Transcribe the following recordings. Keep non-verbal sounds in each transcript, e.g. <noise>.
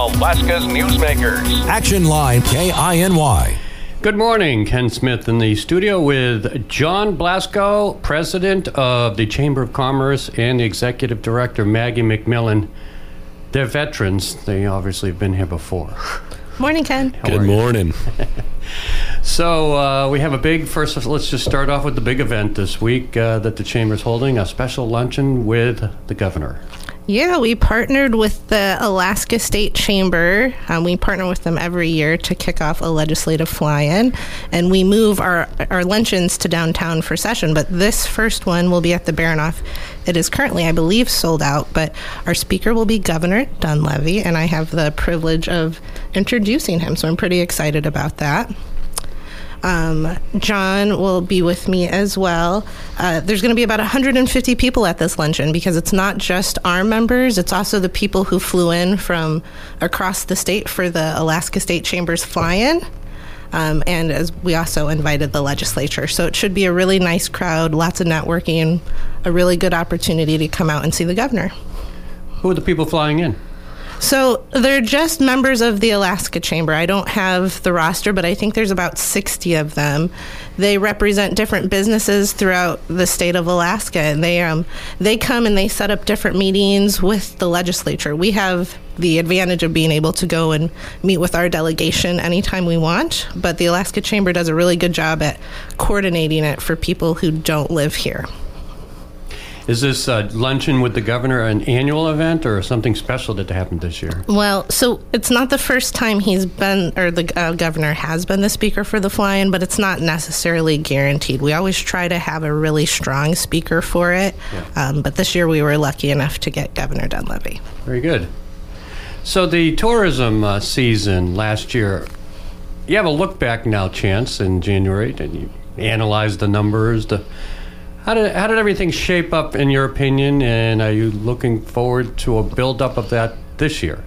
Alaska's newsmakers. Action Line KINY. Good morning, Ken Smith in the studio with John Blasco, president of the Chamber of Commerce, and the executive director, Maggie McMillan. They're veterans. They obviously have been here before. Morning, Ken. How Good morning. <laughs> So uh, we have a big first. Let's just start off with the big event this week uh, that the chamber is holding: a special luncheon with the governor. Yeah, we partnered with the Alaska State Chamber. Um, we partner with them every year to kick off a legislative fly-in, and we move our our luncheons to downtown for session. But this first one will be at the Baranof. It is currently, I believe, sold out. But our speaker will be Governor Dunleavy, and I have the privilege of introducing him. So I'm pretty excited about that. Um, John will be with me as well. Uh, there's going to be about 150 people at this luncheon because it's not just our members, it's also the people who flew in from across the state for the Alaska State Chamber's fly in. Um, and as we also invited the legislature. So it should be a really nice crowd, lots of networking, a really good opportunity to come out and see the governor. Who are the people flying in? So they're just members of the Alaska Chamber. I don't have the roster, but I think there's about 60 of them. They represent different businesses throughout the state of Alaska, and they um, they come and they set up different meetings with the legislature. We have the advantage of being able to go and meet with our delegation anytime we want, but the Alaska Chamber does a really good job at coordinating it for people who don't live here. Is this uh, luncheon with the governor an annual event or something special that happened this year? Well, so it's not the first time he's been, or the uh, governor has been the speaker for the fly in, but it's not necessarily guaranteed. We always try to have a really strong speaker for it, um, but this year we were lucky enough to get Governor Dunleavy. Very good. So the tourism uh, season last year, you have a look back now, Chance, in January, and you analyze the numbers. The how did how did everything shape up in your opinion? And are you looking forward to a build up of that this year?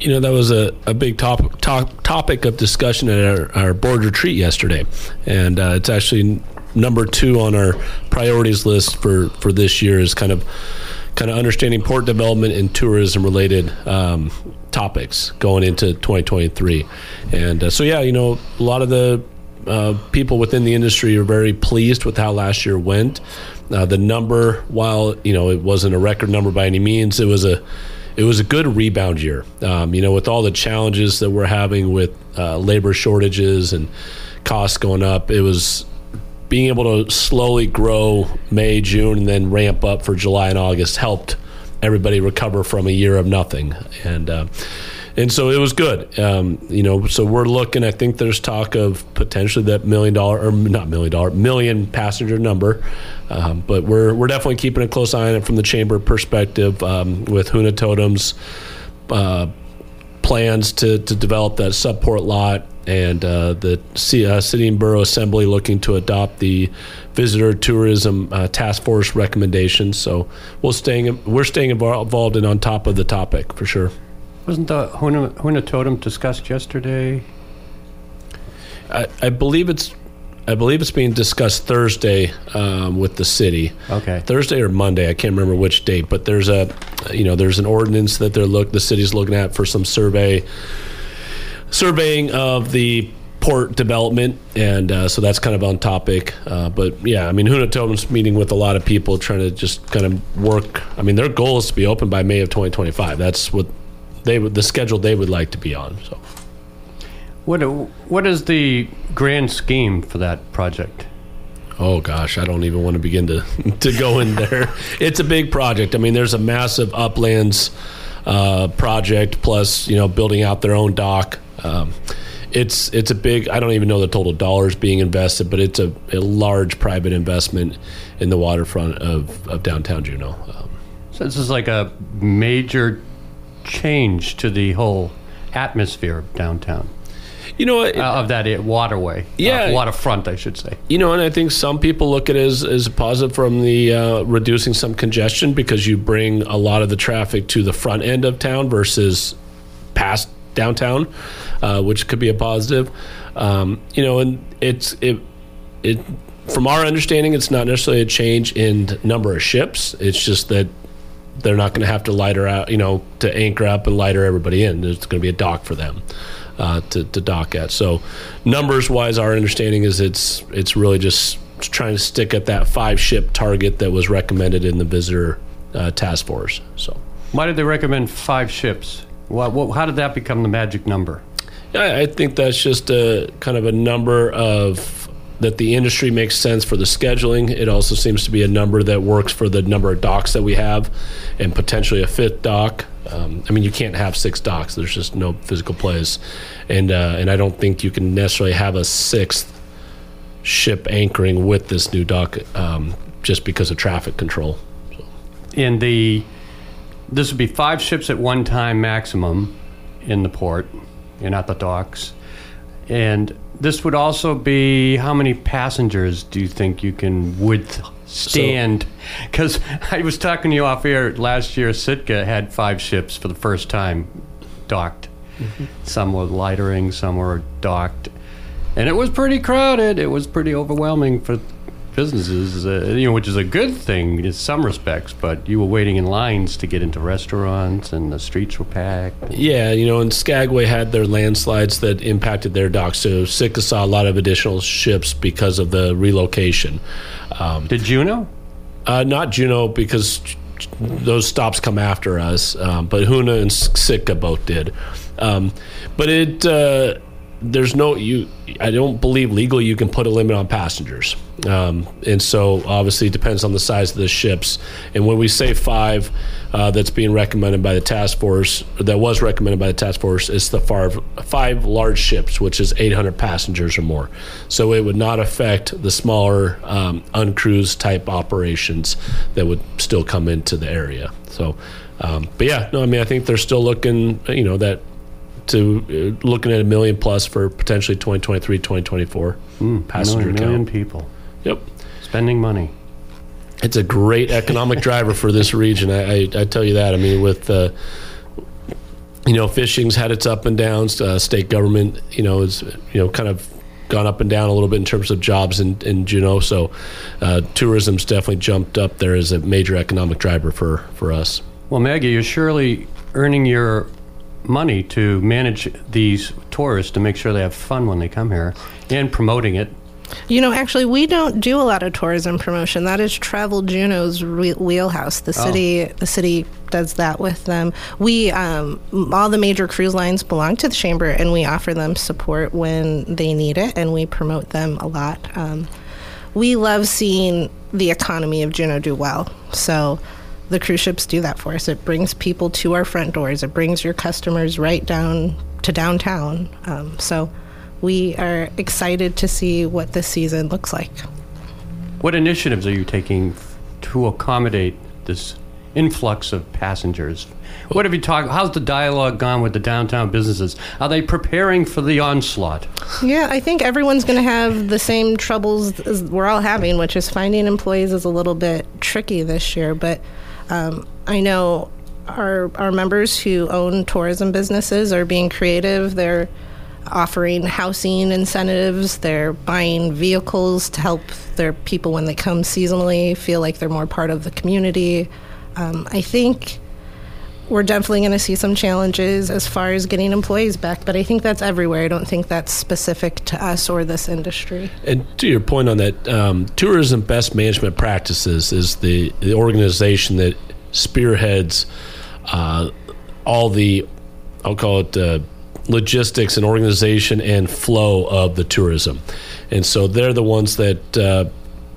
You know, that was a, a big top, top, topic of discussion at our, our board retreat yesterday. And uh, it's actually number two on our priorities list for, for this year is kind of kind of understanding port development and tourism related um, topics going into 2023. And uh, so, yeah, you know, a lot of the uh, people within the industry are very pleased with how last year went. Uh, the number, while you know it wasn't a record number by any means, it was a it was a good rebound year. Um, you know, with all the challenges that we're having with uh, labor shortages and costs going up, it was being able to slowly grow May, June, and then ramp up for July and August helped everybody recover from a year of nothing. And uh, and so it was good. Um, you know, so we're looking. I think there's talk of potentially that million dollar or not million dollar million passenger number, um, but we're we're definitely keeping a close eye on it from the chamber perspective um, with Huna Totems. Uh, plans to, to develop that subport lot and uh, the C, uh, city and borough assembly looking to adopt the visitor tourism uh, task force recommendations so we'll staying we're staying involved and on top of the topic for sure Wasn't the Huna, Huna Totem discussed yesterday? I, I believe it's I believe it's being discussed Thursday um, with the city. Okay. Thursday or Monday, I can't remember which date, but there's a, you know, there's an ordinance that they're look the city's looking at for some survey, surveying of the port development, and uh, so that's kind of on topic. Uh, but yeah, I mean, Huna Totem's meeting with a lot of people, trying to just kind of work. I mean, their goal is to be open by May of 2025. That's what they would the schedule they would like to be on. So. What what is the grand scheme for that project? Oh gosh, I don't even want to begin to <laughs> to go in there. It's a big project. I mean, there's a massive uplands uh, project plus you know building out their own dock. Um, it's it's a big. I don't even know the total dollars being invested, but it's a, a large private investment in the waterfront of, of downtown Juneau. Um, So this is like a major change to the whole atmosphere of downtown. you know, it, uh, of that uh, waterway. Yeah. Uh, waterfront, I should say. You know, and I think some people look at it as, as a positive from the uh, reducing some congestion because you bring a lot of the traffic to the front end of town versus past downtown, uh, which could be a positive. Um, you know, and it's it it from our understanding, it's not necessarily a change in number of ships. It's just that they're not going to have to lighter out, you know, to anchor up and lighter everybody in. There's going to be a dock for them uh, to, to dock at. So, numbers wise, our understanding is it's it's really just trying to stick at that five ship target that was recommended in the visitor uh, task force. So, Why did they recommend five ships? What, what, how did that become the magic number? I, I think that's just a kind of a number of that the industry makes sense for the scheduling. It also seems to be a number that works for the number of docks that we have, and potentially a fifth dock. Um, I mean, you can't have six docks. There's just no physical place, and uh, and I don't think you can necessarily have a sixth ship anchoring with this new dock um, just because of traffic control. In the this would be five ships at one time maximum in the port and at the docks, and this would also be how many passengers do you think you can withstand? Because I was talking to you off air last year. Sitka had five ships for the first time docked. Mm-hmm. Some were lightering, some were docked, and it was pretty crowded. It was pretty overwhelming for businesses, uh, you know, which is a good thing in some respects. But you were waiting in lines to get into restaurants, and the streets were packed. Yeah, you know, and Skagway had their landslides that impacted their docks. So Sitka saw a lot of additional ships because of the relocation. Um, Did Juneau? uh, not Juneau because those stops come after us, um, but Huna and Sitka both did. Um, but it uh, there's no you. I don't believe legally you can put a limit on passengers, um, and so obviously it depends on the size of the ships. And when we say five, uh, that's being recommended by the task force. That was recommended by the task force. It's the five five large ships, which is 800 passengers or more. So it would not affect the smaller um, uncruised type operations that would still come into the area. So, um, but yeah, no, I mean I think they're still looking. You know that to uh, looking at a million plus for potentially 2023 2024 passenger million, million count people. Yep. Spending money. it's a great economic <laughs> driver for this region I, I, I tell you that. I mean with uh, you know fishing's had its up and downs. Uh, state government you know is you know kind of gone up and down a little bit in terms of jobs in, in Juneau. So uh, tourism's definitely jumped up there as a major economic driver for for us. Well, Maggie, you're surely earning your money to manage these tourists to make sure they have fun when they come here and promoting it. You know, actually, we don't do a lot of tourism promotion. That is Travel Juneau's re- wheelhouse. The city, the city does that with them. We, um, all the major cruise lines belong to the chamber, and we offer them support when they need it, and we promote them a lot. Um, we love seeing the economy of Juneau do well. So. The cruise ships do that for us. It brings people to our front doors. It brings your customers right down to downtown. Um, so, we are excited to see what this season looks like. What initiatives are you taking to accommodate this influx of passengers? What have you talked? How's the dialogue gone with the downtown businesses? Are they preparing for the onslaught? Yeah, I think everyone's going to have the same troubles as we're all having, which is finding employees is a little bit tricky this year. But um, I know our our members who own tourism businesses are being creative. They're offering housing incentives. They're buying vehicles to help their people when they come seasonally feel like they're more part of the community. Um, I think we're definitely going to see some challenges as far as getting employees back, but I think that's everywhere. I don't think that's specific to us or this industry. And to your point on that, um, Tourism Best Management Practices is the, the organization that spearheads uh, all the, I'll call it uh, logistics and organization and flow of the tourism. And so they're the ones that uh,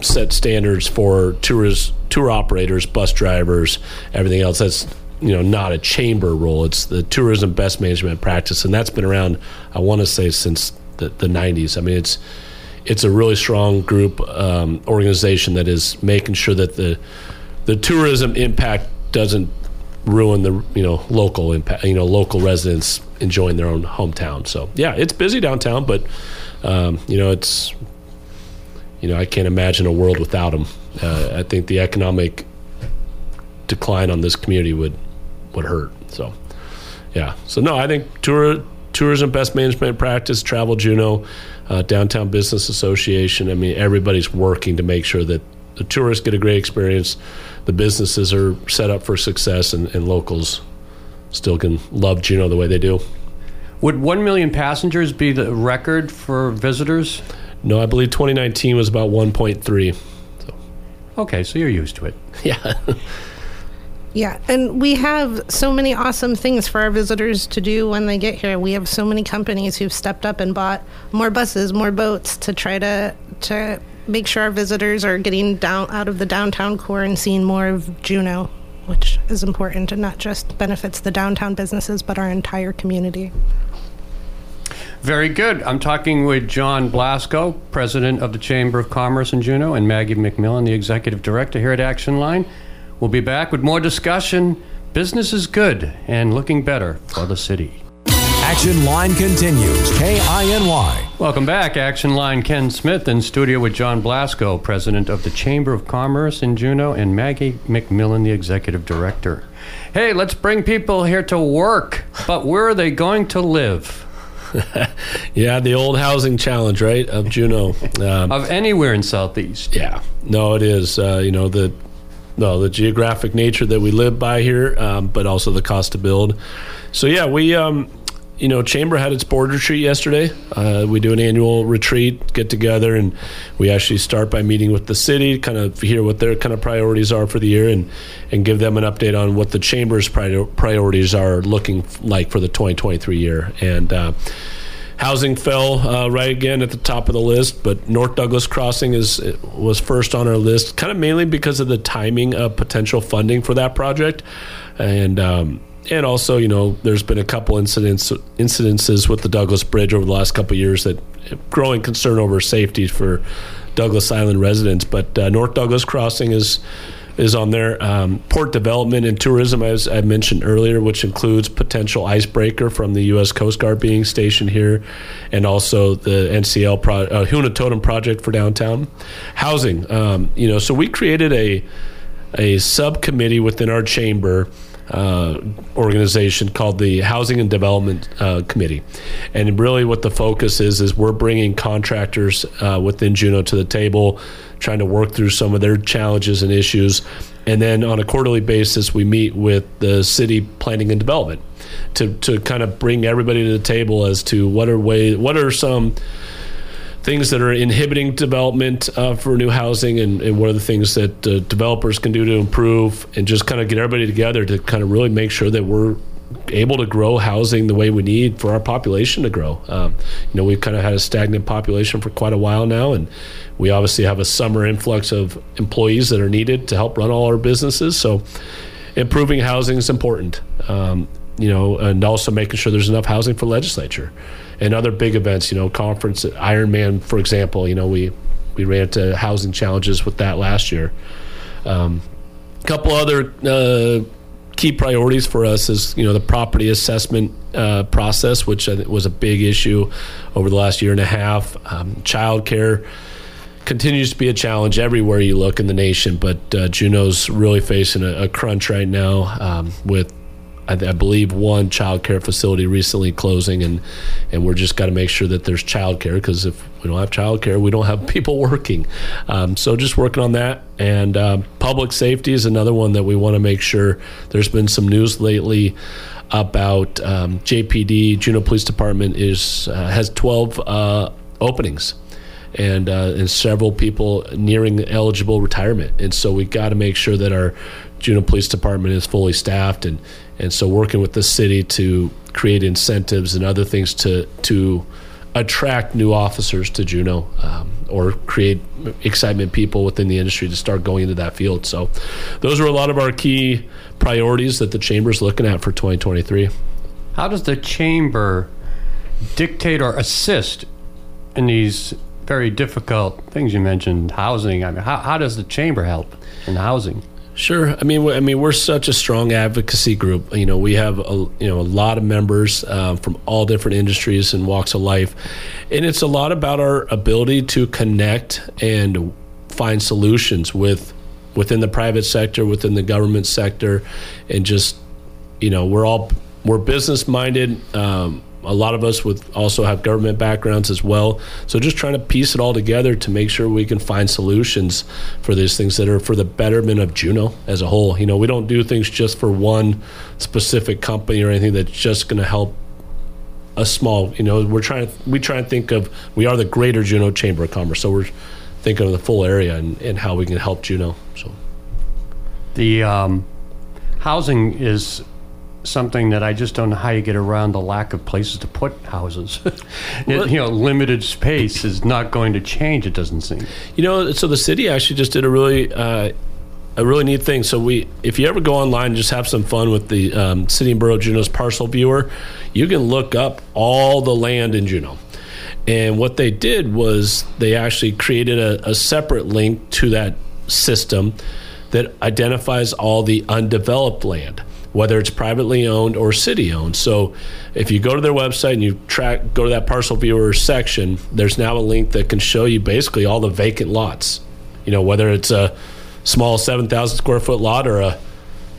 set standards for tourist, tour operators, bus drivers, everything else. That's you know not a chamber role. It's the tourism best management practice, and that's been around. I want to say since the, the 90s. I mean, it's it's a really strong group um, organization that is making sure that the the tourism impact doesn't ruin the you know local impact. You know, local residents enjoying their own hometown. So yeah, it's busy downtown, but um, you know it's you know I can't imagine a world without them. Uh, I think the economic decline on this community would would hurt. So, yeah. So no, I think tour, tourism best management practice, Travel Juneau, uh, Downtown Business Association. I mean, everybody's working to make sure that the tourists get a great experience, the businesses are set up for success, and, and locals still can love Juneau the way they do. Would 1 million passengers be the record for visitors? No, I believe 2019 was about 1.3. So. Okay, so you're used to it. <laughs> Yeah. Yeah, and we have so many awesome things for our visitors to do when they get here. We have so many companies who've stepped up and bought more buses, more boats to try to to make sure our visitors are getting down out of the downtown core and seeing more of Juneau, which is important and not just benefits the downtown businesses but our entire community. Very good. I'm talking with John Blasco, president of the Chamber of Commerce in Juneau, and Maggie McMillan, the executive director here at Action Line. We'll be back with more discussion. Business is good and looking better for the city. Action Line continues. KINY. Welcome back. Action Line Ken Smith in studio with John Blasco, president of the Chamber of Commerce in Juneau, and Maggie McMillan, the executive director. Hey, let's bring people here to work, but where are they going to live? <laughs> yeah, the old housing challenge, right, of Juneau. <laughs> Um, of anywhere in Southeast. Yeah. No, it is. Uh, you know, the no, the geographic nature that we live by here, um, but also the cost to build. So yeah, we um, you know, Chamber had its board retreat yesterday. Uh, we do an annual retreat, get together, and we actually start by meeting with the city, kind of hear what their kind of priorities are for the year, and and give them an update on what the chamber's priorities are looking like for the 2023 year. And uh, housing fell uh, right again at the top of the list, but North Douglas Crossing is was first on our list, kind of mainly because of the timing of potential funding for that project, and. Um, and also, you know, there's been a couple incidents incidences with the Douglas Bridge over the last couple years that growing concern over safety for Douglas Island residents. But uh, North Douglas Crossing is is on there. Um, port development and tourism, as I mentioned earlier, which includes potential icebreaker from the U.S. Coast Guard being stationed here, and also the NCL pro- uh, Huna Totem project for downtown. Housing, um, you know, so we created a a subcommittee within our chamber uh, organization called the Housing and Development uh, Committee, and really what the focus is is we're bringing contractors uh, within Juneau to the table, trying to work through some of their challenges and issues, and then on a quarterly basis we meet with the city planning and development to to kind of bring everybody to the table as to what are what are some things that are inhibiting development uh, for new housing and, and, what are the things that uh, developers can do to improve and just kind of get everybody together to kind of really make sure that we're able to grow housing the way we need for our population to grow. Um, you know, we've kind of had a stagnant population for quite a while now, and we obviously have a summer influx of employees that are needed to help run all our businesses. So, improving housing is important. Um, you know, and also making sure there's enough housing for legislature and other big events. You know, conference Ironman, for example. You know, we we ran into housing challenges with that last year. Um, a couple other uh, key priorities for us is you know the property assessment uh, process, which was a big issue over the last year and a half. Um, childcare continues to be a challenge everywhere you look in the nation, but uh, Juneau's really facing a, a crunch right now um, with I, I, believe one child care facility recently closing, and and we're just got to make sure that there's child care because if we don't have child care, we don't have <laughs> people working. Um, so just working on that, and uh, public safety is another one that we want to make sure. There's been some news lately about um, JPD Juneau Police Department is uh, has 12 uh, openings and uh, and several people nearing eligible retirement. And so we got to make sure that our Juneau Police Department is fully staffed and and so working with the city to create incentives and other things to to attract new officers to Juneau um, or create excitement people within the industry to start going into that field. So those are a lot of our key priorities that the chamber is looking at for 2023. How does the chamber dictate or assist in these very difficult things you mentioned, housing? I mean, how, how does the chamber help in housing? Sure. I mean, I mean, we're such a strong advocacy group. You know, we have a, you know a lot of members uh, from all different industries and walks of life, and it's a lot about our ability to connect and find solutions with within the private sector, within the government sector, and just you know, we're all we're business minded. Um, a lot of us with also have government backgrounds as well. So just trying to piece it all together to make sure we can find solutions for these things that are for the betterment of Juneau as a whole. You know, we don't do things just for one specific company or anything that's just going to help a small. You know, we're trying to we try and think of we are the Greater Juneau Chamber of Commerce, so we're thinking of the full area and, and how we can help Juneau. So. The um, housing is something that I just don't know how you get around the lack of places to put houses. It- <laughs> you know, limited space is not going to change. It doesn't seem. You know, so the city actually just did a really uh, a really neat thing. So we, if you ever go online and just have some fun with the um, City and Borough of Juneau's parcel viewer, you can look up all the land in Juneau. And what they did was they actually created a, a separate link to that system that identifies all the undeveloped land, whether it's privately owned or city owned. So if you go to their website and you track, go to that parcel viewer section, there's now a link that can show you basically all the vacant lots. You know, whether it's a small 7,000 square foot lot or a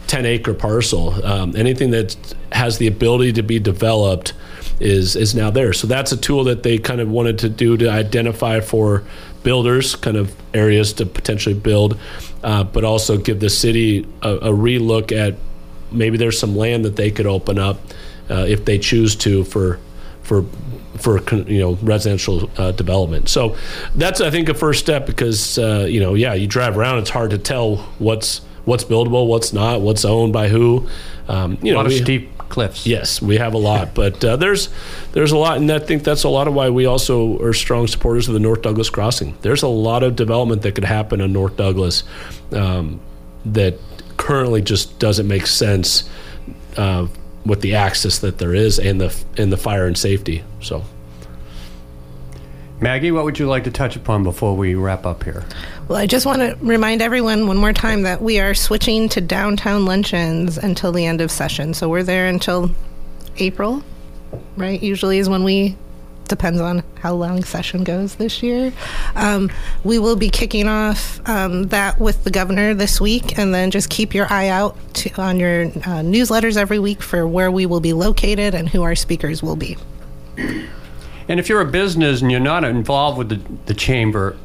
10 acre parcel. Um, anything that has the ability to be developed is is now there. So that's a tool that they kind of wanted to do to identify for builders, kind of areas to potentially build, uh, but also give the city a, a relook at maybe there's some land that they could open up uh, if they choose to for for for you know residential uh, development. So that's I think a first step because uh, you know yeah you drive around it's hard to tell what's what's buildable, what's not, what's owned by who. Um, you A know, lot of we- steep cliffs. Yes, we have a lot, but uh, there's there's a lot, and I think that's a lot of why we also are strong supporters of the North Douglas crossing. There's a lot of development that could happen in North Douglas um, that currently just doesn't make sense uh, with the access that there is and the and the fire and safety. So. Maggie, what would you like to touch upon before we wrap up here? Well, I just want to remind everyone one more time that we are switching to downtown luncheons until the end of session. So we're there until April, right? Usually is when we depends on how long session goes this year. Um, we will be kicking off um, that with the governor this week, and then just keep your eye out to, on your uh, newsletters every week for where we will be located and who our speakers will be. And if you're a business and you're not involved with the, the chamber,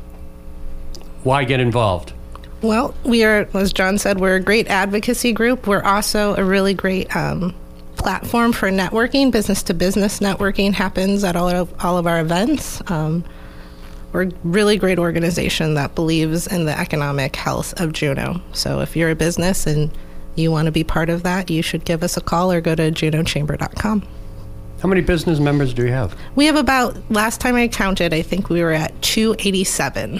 why get involved? Well, we are, as John said, we're a great advocacy group. We're also a really great um, platform for networking. Business to business networking happens at all of, all of our events. Um, we're a really great organization that believes in the economic health of Juneau. So if you're a business and you want to be part of that, you should give us a call or go to juneauchamber.com. How many business members do you have? We have about, last time I counted, I think we were at 287.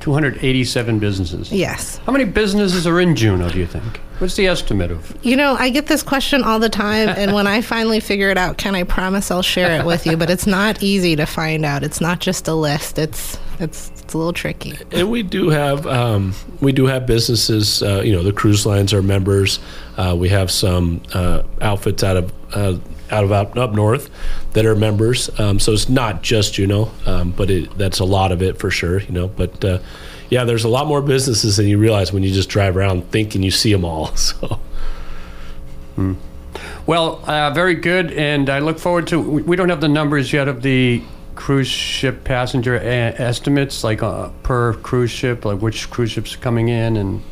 287 businesses. Yes. How many businesses are in Juneau, do you think? What's the estimate of? You know, I get this question all the time, and when I <laughs> finally figure it out, can I promise I'll share it with you? But it's not easy to find out. It's not just a list. It's it's it's a little tricky. And we do have um, we do have businesses. Uh, you know, the cruise lines are members. Uh, we have some uh, outfits out of uh, out of up, up north that are members. Um, so it's not just you um, but it, that's a lot of it for sure. You know, but uh, yeah, there's a lot more businesses than you realize when you just drive around thinking you see them all. <laughs> So. Well, uh, very good, and I look forward to. We we don't have the numbers yet of the cruise ship passenger a- estimates, like uh, per cruise ship, like which cruise ships are coming in, and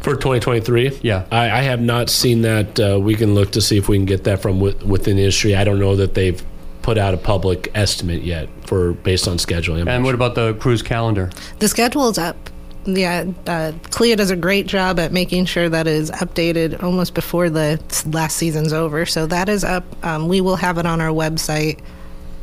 For 2023, Yeah. I, I have not seen that. Uh, we can look to see if we can get that from wi- within the industry. I don't know that they've put out a public estimate yet for based on scheduling. I'm and not what about the cruise calendar? The schedule's up. Yeah, uh, Clea does a great job at making sure that is updated almost before the last season's over. So that is up. Um, we will have it on our website.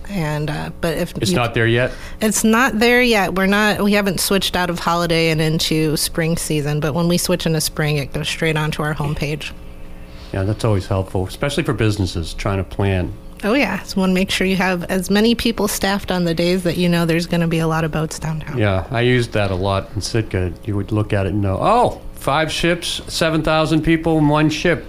And uh, but if It's you- not there yet. It's not there yet. We're not. We haven't switched out of holiday and into spring season. But when we switch into spring, it goes straight onto our homepage. Yeah, that's always helpful, especially for businesses trying to plan. Oh yeah. So want to make sure you have as many people staffed on the days that you know there's going to be a lot of boats downtown. Yeah, I used that a lot in Sitka. You would look at it and know, oh, five ships, 7,000 people in one ship.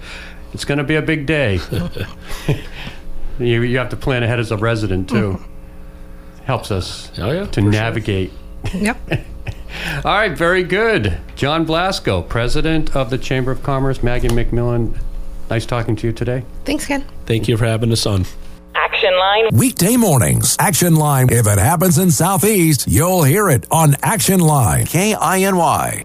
It's going to be a big day. <laughs> <laughs> you, you have to plan ahead as a resident, too. Mm-hmm. Helps us Oh, yeah, to for sure. navigate. Yep. <laughs> All right, very good. John Blasco, president of the Chamber of Commerce, Maggie McMillan. Nice talking to you today. Thanks, Ken. Thank you for having us on. Action Line. Weekday mornings, Action Line. If it happens in Southeast, you'll hear it on Action Line. K I N Y.